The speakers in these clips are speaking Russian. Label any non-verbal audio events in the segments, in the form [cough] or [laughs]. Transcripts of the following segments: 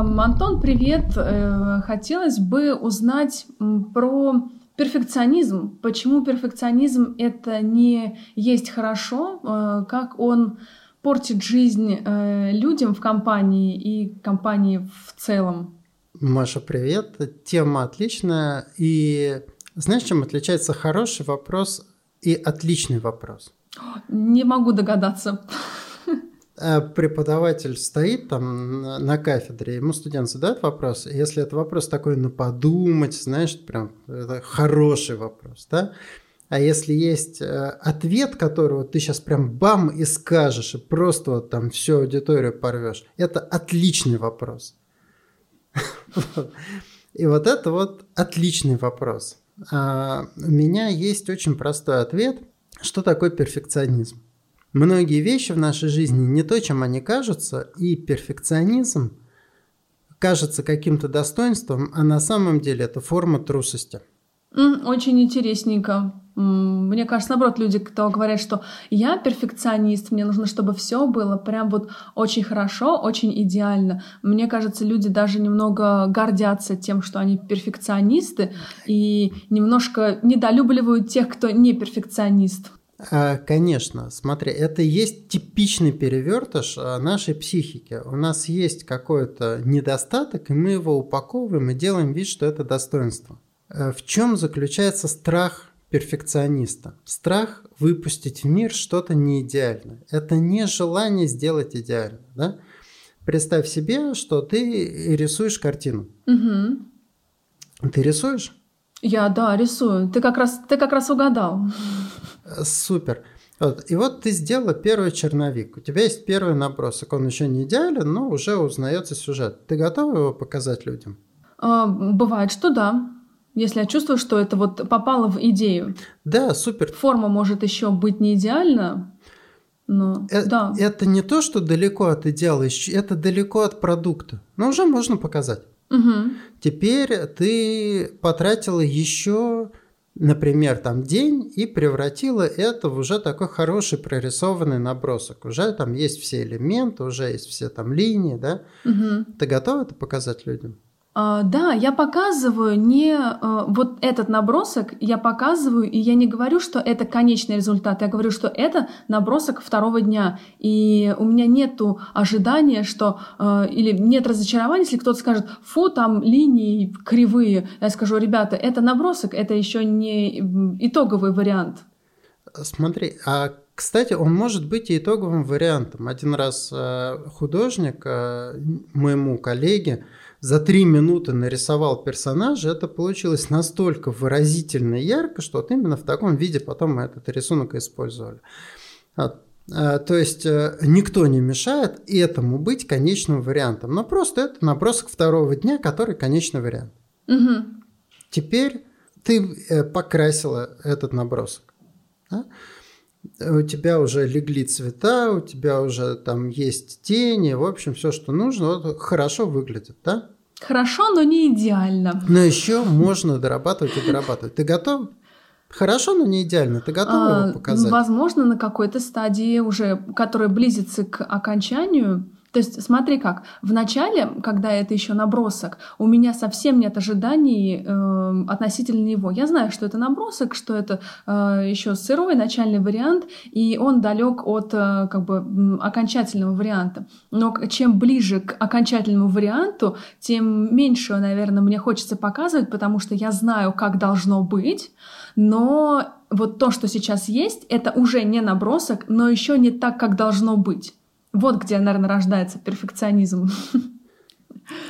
Антон, привет. Э, хотелось бы узнать про перфекционизм. Почему перфекционизм это не есть хорошо, э, как он портит жизнь э, людям в компании и компании в целом? Маша, привет. Тема отличная. И знаешь, чем отличается хороший вопрос и отличный вопрос? [gasps] Не могу догадаться. Э, преподаватель стоит там на кафедре, ему студент задает вопрос, если это вопрос такой на подумать, знаешь, прям это хороший вопрос, да, а если есть э, ответ, которого ты сейчас прям бам и скажешь, и просто вот там всю аудиторию порвешь, это отличный вопрос. [laughs] И вот это вот отличный вопрос. А у меня есть очень простой ответ, что такое перфекционизм. Многие вещи в нашей жизни не то, чем они кажутся, и перфекционизм кажется каким-то достоинством, а на самом деле это форма трусости. Очень интересненько. Мне кажется, наоборот, люди, кто говорят, что я перфекционист, мне нужно, чтобы все было прям вот очень хорошо, очень идеально. Мне кажется, люди даже немного гордятся тем, что они перфекционисты, и немножко недолюбливают тех, кто не перфекционист. А, конечно, смотри, это и есть типичный перевертыш а, нашей психики. У нас есть какой-то недостаток, и мы его упаковываем и делаем вид, что это достоинство. Э, в чем заключается страх перфекциониста? Страх выпустить в мир что-то неидеальное. Это не желание сделать идеально. Да? Представь себе, что ты рисуешь картину. Угу. Ты рисуешь? Я, да, рисую. Ты как раз, ты как раз угадал. Супер. Вот. И вот ты сделала первый черновик. У тебя есть первый набросок. Он еще не идеален, но уже узнается сюжет. Ты готова его показать людям? А, бывает, что да. Если я чувствую, что это вот попало в идею. Да, супер. Форма может еще быть не идеальна, но э- да. Это не то, что далеко от идеала, это далеко от продукта. Но уже можно показать. Угу. Теперь ты потратила еще например, там день и превратила это в уже такой хороший прорисованный набросок. Уже там есть все элементы, уже есть все там линии, да? Угу. Ты готова это показать людям? А, да, я показываю не а, вот этот набросок, я показываю, и я не говорю, что это конечный результат, я говорю, что это набросок второго дня, и у меня нету ожидания, что а, или нет разочарования, если кто-то скажет, фу, там линии кривые, я скажу, ребята, это набросок, это еще не итоговый вариант. Смотри, а кстати, он может быть и итоговым вариантом. Один раз художник моему коллеге за три минуты нарисовал персонажа, это получилось настолько выразительно и ярко, что вот именно в таком виде потом мы этот рисунок использовали. А, то есть э, никто не мешает этому быть конечным вариантом, но просто это набросок второго дня, который конечный вариант. Угу. Теперь ты э, покрасила этот набросок. Да? у тебя уже легли цвета, у тебя уже там есть тени, в общем, все, что нужно, вот хорошо выглядит, да? Хорошо, но не идеально. Но еще можно дорабатывать и дорабатывать. Ты готов? Хорошо, но не идеально. Ты готова а, его показать? Возможно, на какой-то стадии уже, которая близится к окончанию, то есть смотри как, в начале, когда это еще набросок, у меня совсем нет ожиданий э, относительно него. Я знаю, что это набросок, что это э, еще сырой начальный вариант, и он далек от э, как бы окончательного варианта. Но чем ближе к окончательному варианту, тем меньше, наверное, мне хочется показывать, потому что я знаю, как должно быть, но вот то, что сейчас есть, это уже не набросок, но еще не так, как должно быть. Вот где, наверное, рождается перфекционизм.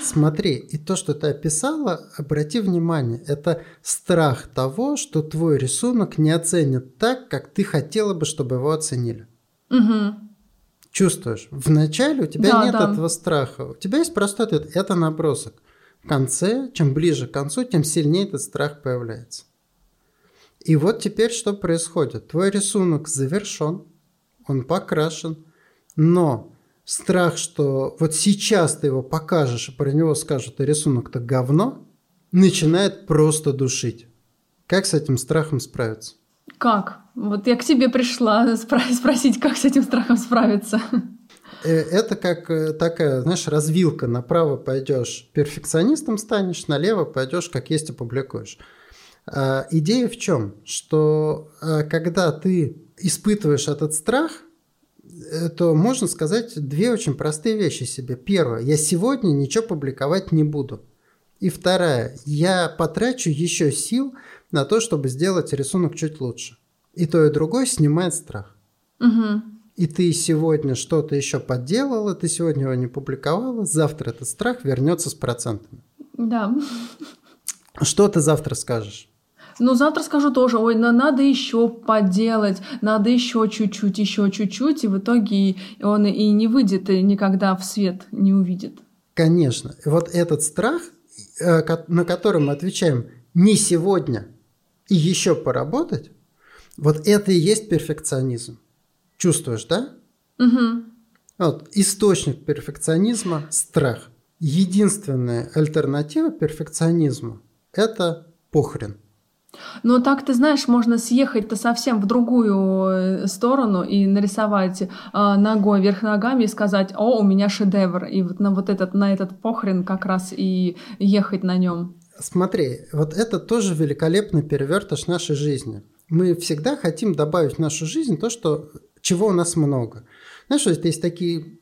Смотри, и то, что ты описала, обрати внимание, это страх того, что твой рисунок не оценят так, как ты хотела бы, чтобы его оценили. Угу. Чувствуешь? Вначале у тебя да, нет да. этого страха. У тебя есть простой ответ – это набросок. В конце, чем ближе к концу, тем сильнее этот страх появляется. И вот теперь что происходит? Твой рисунок завершен, он покрашен – но страх, что вот сейчас ты его покажешь, и про него скажут, а рисунок-то говно, начинает просто душить. Как с этим страхом справиться? Как? Вот я к тебе пришла спросить, как с этим страхом справиться. Э, это как э, такая, знаешь, развилка. Направо пойдешь перфекционистом станешь, налево пойдешь, как есть, опубликуешь. А, идея в чем? Что когда ты испытываешь этот страх, то можно сказать две очень простые вещи себе. Первое, я сегодня ничего публиковать не буду. И вторая, я потрачу еще сил на то, чтобы сделать рисунок чуть лучше. И то, и другое снимает страх. Угу. И ты сегодня что-то еще подделала, ты сегодня его не публиковала, завтра этот страх вернется с процентами. Да. Что ты завтра скажешь? Ну, завтра скажу тоже, ой, но надо еще поделать, надо еще чуть-чуть, еще чуть-чуть, и в итоге он и не выйдет, и никогда в свет не увидит. Конечно. Вот этот страх, э, на который мы отвечаем не сегодня и еще поработать, вот это и есть перфекционизм. Чувствуешь, да? Угу. Вот, источник перфекционизма – страх. Единственная альтернатива перфекционизму – это похрен. Но так, ты знаешь, можно съехать-то совсем в другую э, сторону и нарисовать э, ногой вверх ногами и сказать, о, у меня шедевр. И вот на вот этот, на этот похрен как раз и ехать на нем. Смотри, вот это тоже великолепный перевертыш нашей жизни. Мы всегда хотим добавить в нашу жизнь то, что, чего у нас много. Знаешь, вот есть такие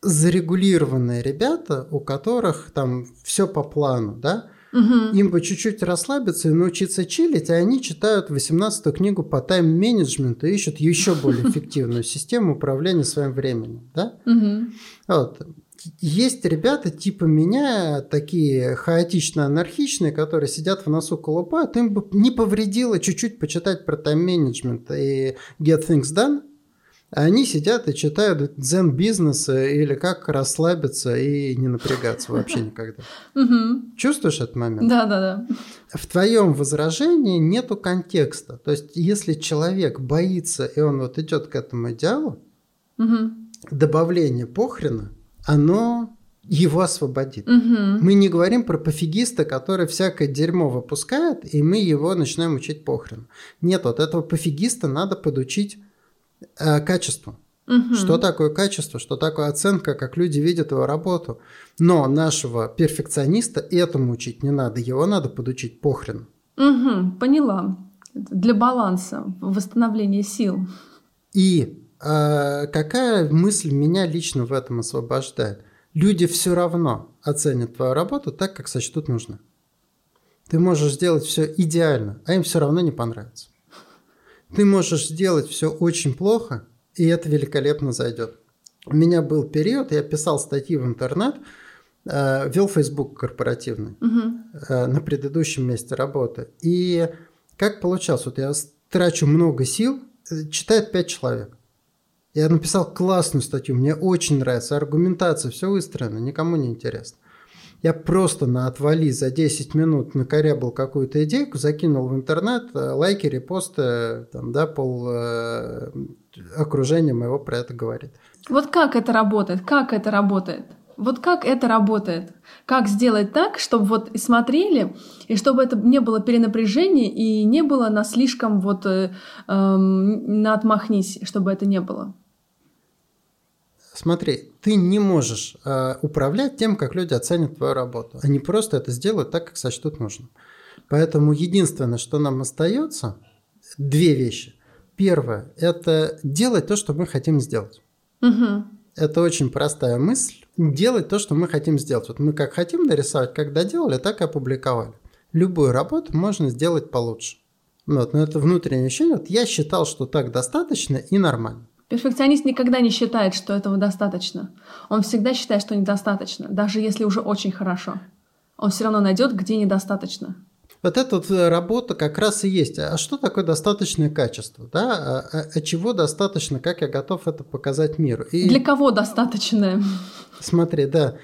зарегулированные ребята, у которых там все по плану, да? Угу. Им бы чуть-чуть расслабиться и научиться чилить, а они читают 18-ю книгу по тайм-менеджменту и ищут еще более [laughs] эффективную систему управления своим временем. Да? Угу. Вот. Есть ребята типа меня, такие хаотично-анархичные, которые сидят в носу колупают, им бы не повредило чуть-чуть почитать про тайм-менеджмент и get things done, они сидят и читают дзен бизнеса или как расслабиться и не напрягаться вообще [laughs] никогда. Чувствуешь этот момент? Да, да, да. В твоем возражении нету контекста. То есть, если человек боится, и он вот идет к этому идеалу, добавление похрена, оно его освободит. Угу. Мы не говорим про пофигиста, который всякое дерьмо выпускает, и мы его начинаем учить похрен. Нет, вот этого пофигиста надо подучить э, качеству. Угу. Что такое качество, что такое оценка, как люди видят его работу. Но нашего перфекциониста этому учить не надо, его надо подучить похрен. Угу, поняла. Для баланса, восстановления сил. И э, какая мысль меня лично в этом освобождает? Люди все равно оценят твою работу так, как сочтут нужно. Ты можешь сделать все идеально, а им все равно не понравится. Ты можешь сделать все очень плохо, и это великолепно зайдет. У меня был период, я писал статьи в интернет, э, вел Facebook корпоративный угу. на предыдущем месте работы. И как получалось? Вот я трачу много сил, э, читает 5 человек. Я написал классную статью, мне очень нравится, аргументация, все выстроено, никому не интересно. Я просто на отвали за 10 минут накорябал какую-то идейку, закинул в интернет, э, лайки, репосты, там, да, пол э, окружения моего про это говорит. Вот как это работает? Как это работает? Вот как это работает? Как сделать так, чтобы вот и смотрели, и чтобы это не было перенапряжения и не было на слишком вот э, э, на отмахнись, чтобы это не было? Смотри, ты не можешь э, управлять тем, как люди оценят твою работу. Они просто это сделают так, как сочтут нужным. Поэтому единственное, что нам остается, две вещи. Первое – это делать то, что мы хотим сделать. Угу. Это очень простая мысль. Делать то, что мы хотим сделать. Вот мы как хотим нарисовать, как доделали, так и опубликовали. Любую работу можно сделать получше. Вот, но это внутреннее ощущение. Вот я считал, что так достаточно и нормально. Перфекционист никогда не считает, что этого достаточно. Он всегда считает, что недостаточно, даже если уже очень хорошо. Он все равно найдет, где недостаточно. Вот эта вот э, работа как раз и есть. А что такое достаточное качество? Да? А, а, а чего достаточно, как я готов это показать миру? И... Для кого достаточное? Смотри, да.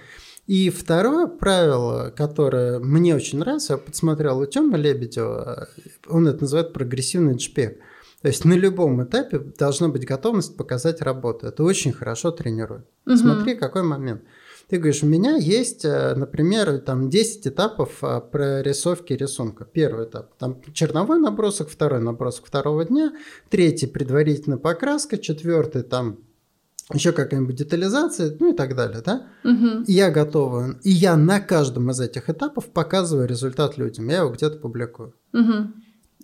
И второе правило, которое мне очень нравится, я подсмотрел у Тёмы Лебедева, он это называет прогрессивный джпек. То есть на любом этапе должна быть готовность показать работу. Это очень хорошо тренирует. Угу. Смотри, какой момент. Ты говоришь, у меня есть, э, например, там 10 этапов э, прорисовки рисунка. Первый этап, там черновой набросок, второй набросок второго дня, третий предварительная покраска, четвертый там еще какая-нибудь детализация, ну и так далее, да? Угу. И я готова. И я на каждом из этих этапов показываю результат людям. Я его где-то публикую. Угу.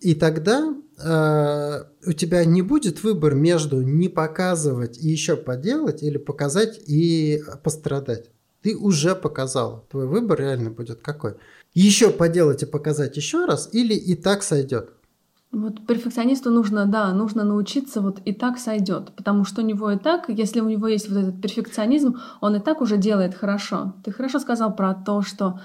И тогда э, у тебя не будет выбор между не показывать и еще поделать или показать и пострадать. Ты уже показал. Твой выбор реально будет какой? Еще поделать и показать еще раз или и так сойдет? Вот перфекционисту нужно, да, нужно научиться вот и так сойдет, потому что у него и так, если у него есть вот этот перфекционизм, он и так уже делает хорошо. Ты хорошо сказал про то, что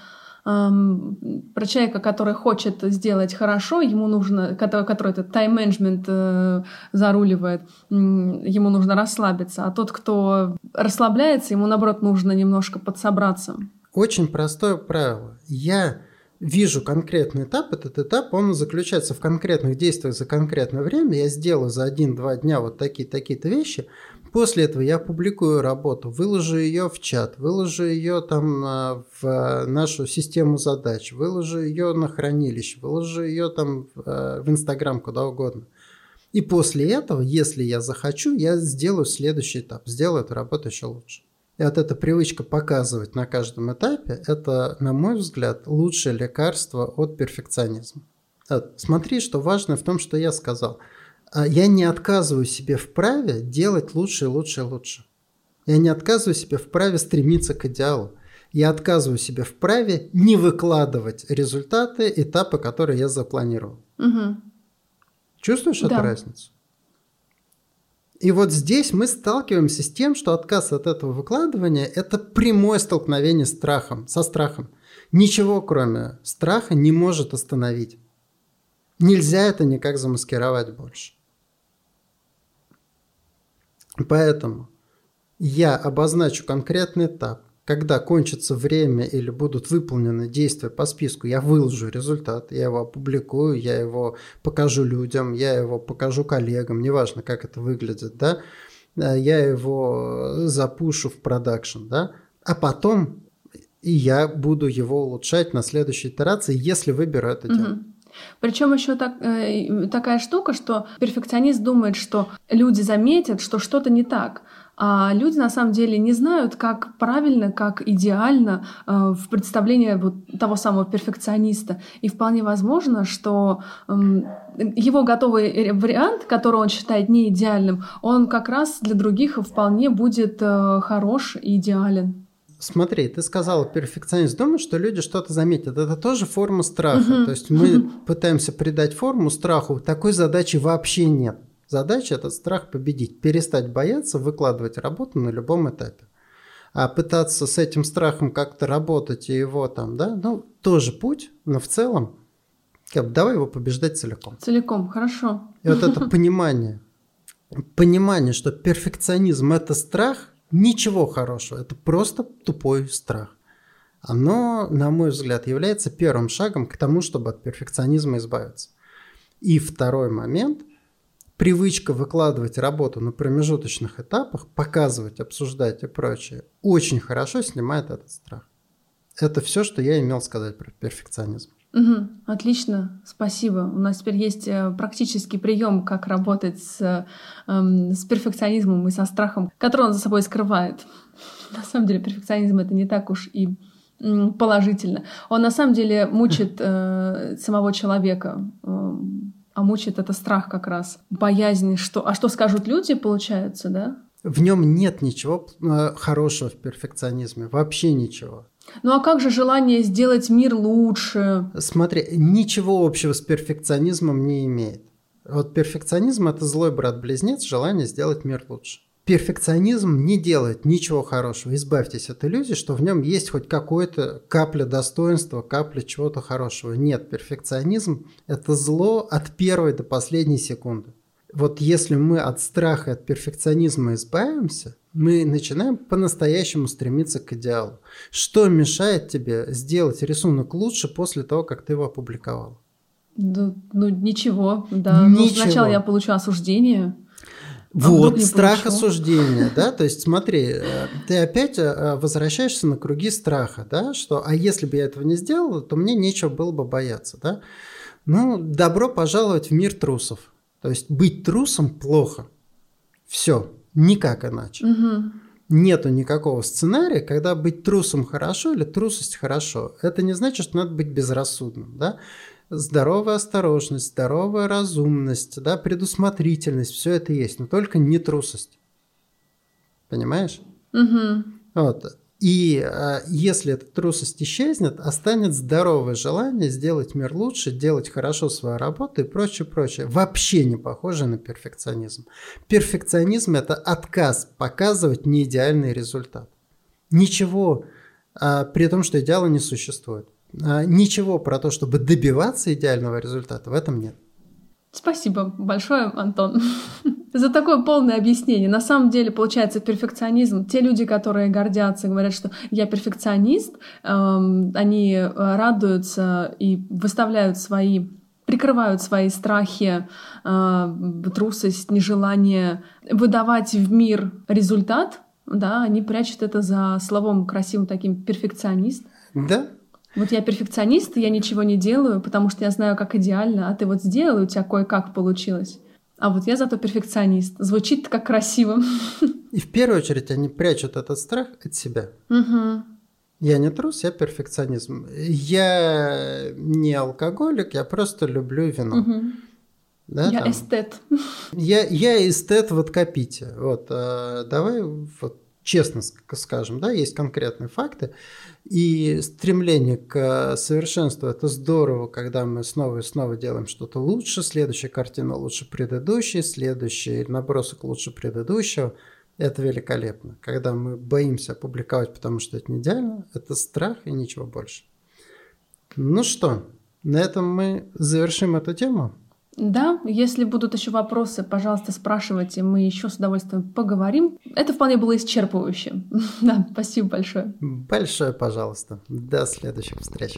про человека, который хочет сделать хорошо, ему нужно, который, который этот тайм-менеджмент э, заруливает, э, ему нужно расслабиться, а тот, кто расслабляется, ему наоборот нужно немножко подсобраться. Очень простое правило. Я вижу конкретный этап, этот этап, он заключается в конкретных действиях за конкретное время. Я сделаю за один-два дня вот такие-такие-то вещи. После этого я публикую работу, выложу ее в чат, выложу ее там а, в нашу систему задач, выложу ее на хранилище, выложу ее там в Инстаграм, куда угодно. И после этого, если я захочу, я сделаю следующий этап, сделаю эту работу еще лучше. И вот эта привычка показывать на каждом этапе, это, на мой взгляд, лучшее лекарство от перфекционизма. Вот, смотри, что важно в том, что я сказал. А я не отказываю себе в праве делать лучше и лучше и лучше. Я не отказываю себе в праве стремиться к идеалу. Я отказываю себе в праве не выкладывать результаты, этапы, которые я запланировал. Угу. Чувствуешь да. эту разницу? И вот здесь мы сталкиваемся с тем, что отказ от этого выкладывания – это прямое столкновение с страхом, со страхом. Ничего, кроме страха, не может остановить. Нельзя это никак замаскировать больше. Поэтому я обозначу конкретный этап, когда кончится время или будут выполнены действия по списку, я выложу результат, я его опубликую, я его покажу людям, я его покажу коллегам, неважно, как это выглядит, да, э, я его запушу в продакшн, да, а потом я буду его улучшать на следующей итерации, если выберу это дело. Причем еще так, э, такая штука, что перфекционист думает, что люди заметят, что что-то не так. А люди на самом деле не знают, как правильно, как идеально э, в представлении вот того самого перфекциониста. И вполне возможно, что э, его готовый вариант, который он считает не идеальным, он как раз для других вполне будет э, хорош и идеален. Смотри, ты сказала, перфекционист думает, что люди что-то заметят. Это тоже форма страха. Угу. То есть мы угу. пытаемся придать форму страху. Такой задачи вообще нет. Задача этот страх победить, перестать бояться выкладывать работу на любом этапе. А пытаться с этим страхом как-то работать и его там, да, ну, тоже путь, но в целом как, давай его побеждать целиком. Целиком, хорошо. И вот это понимание, понимание, что перфекционизм – это страх, ничего хорошего, это просто тупой страх. Оно, на мой взгляд, является первым шагом к тому, чтобы от перфекционизма избавиться. И второй момент – привычка выкладывать работу на промежуточных этапах, показывать, обсуждать и прочее, очень хорошо снимает этот страх. Это все, что я имел сказать про перфекционизм. Угу, отлично, спасибо. У нас теперь есть э, практический прием, как работать с, эм, с перфекционизмом и со страхом, который он за собой скрывает. На самом деле перфекционизм это не так уж и положительно. Он на самом деле мучит [laughs] э, самого человека. Э, а мучает это страх как раз, боязнь, что, а что скажут люди, получается, да? В нем нет ничего э, хорошего в перфекционизме, вообще ничего. Ну а как же желание сделать мир лучше? Смотри, ничего общего с перфекционизмом не имеет. Вот перфекционизм – это злой брат-близнец, желание сделать мир лучше. Перфекционизм не делает ничего хорошего. Избавьтесь от иллюзии, что в нем есть хоть какое-то капля достоинства, капля чего-то хорошего. Нет, перфекционизм – это зло от первой до последней секунды. Вот если мы от страха, от перфекционизма избавимся, мы начинаем по-настоящему стремиться к идеалу. Что мешает тебе сделать рисунок лучше после того, как ты его опубликовал? Ну, ну ничего, да. Ничего. Ну, сначала я получу осуждение. А вот, страх получил? осуждения, да, то есть смотри, э, ты опять э, возвращаешься на круги страха, да, что, а если бы я этого не сделал, то мне нечего было бы бояться, да. Ну, добро пожаловать в мир трусов. То есть быть трусом плохо. Все. Никак иначе. Угу. Нету никакого сценария, когда быть трусом хорошо или трусость хорошо. Это не значит, что надо быть безрассудным. Да? Здоровая осторожность, здоровая разумность, да, предусмотрительность, все это есть, но только не трусость. Понимаешь? Угу. Вот. И э, если эта трусость исчезнет, останется здоровое желание сделать мир лучше, делать хорошо свою работу и прочее, прочее. Вообще не похоже на перфекционизм. Перфекционизм – это отказ показывать неидеальный результат. Ничего, э, при том, что идеала не существует. Э, ничего про то, чтобы добиваться идеального результата, в этом нет. Спасибо большое, Антон, [laughs] за такое полное объяснение. На самом деле, получается, перфекционизм. Те люди, которые гордятся, говорят, что я перфекционист, эм, они радуются и выставляют свои прикрывают свои страхи, э, трусость, нежелание выдавать в мир результат, да, они прячут это за словом красивым таким перфекционист. Да, вот я перфекционист, и я ничего не делаю, потому что я знаю, как идеально, а ты вот сделал, у тебя кое-как получилось. А вот я зато перфекционист. Звучит как красиво. И в первую очередь они прячут этот страх от себя. Угу. Я не трус, я перфекционизм. Я не алкоголик, я просто люблю вино. Угу. Да, я там. эстет. Я, я эстет в откопите. Вот, э, давай вот честно скажем, да, есть конкретные факты. И стремление к совершенству – это здорово, когда мы снова и снова делаем что-то лучше, следующая картина лучше предыдущей, следующий набросок лучше предыдущего. Это великолепно. Когда мы боимся опубликовать, потому что это не идеально, это страх и ничего больше. Ну что, на этом мы завершим эту тему. Да, если будут еще вопросы, пожалуйста, спрашивайте, мы еще с удовольствием поговорим. Это вполне было исчерпывающе. [laughs] Да, спасибо большое. Большое, пожалуйста. До следующих встреч.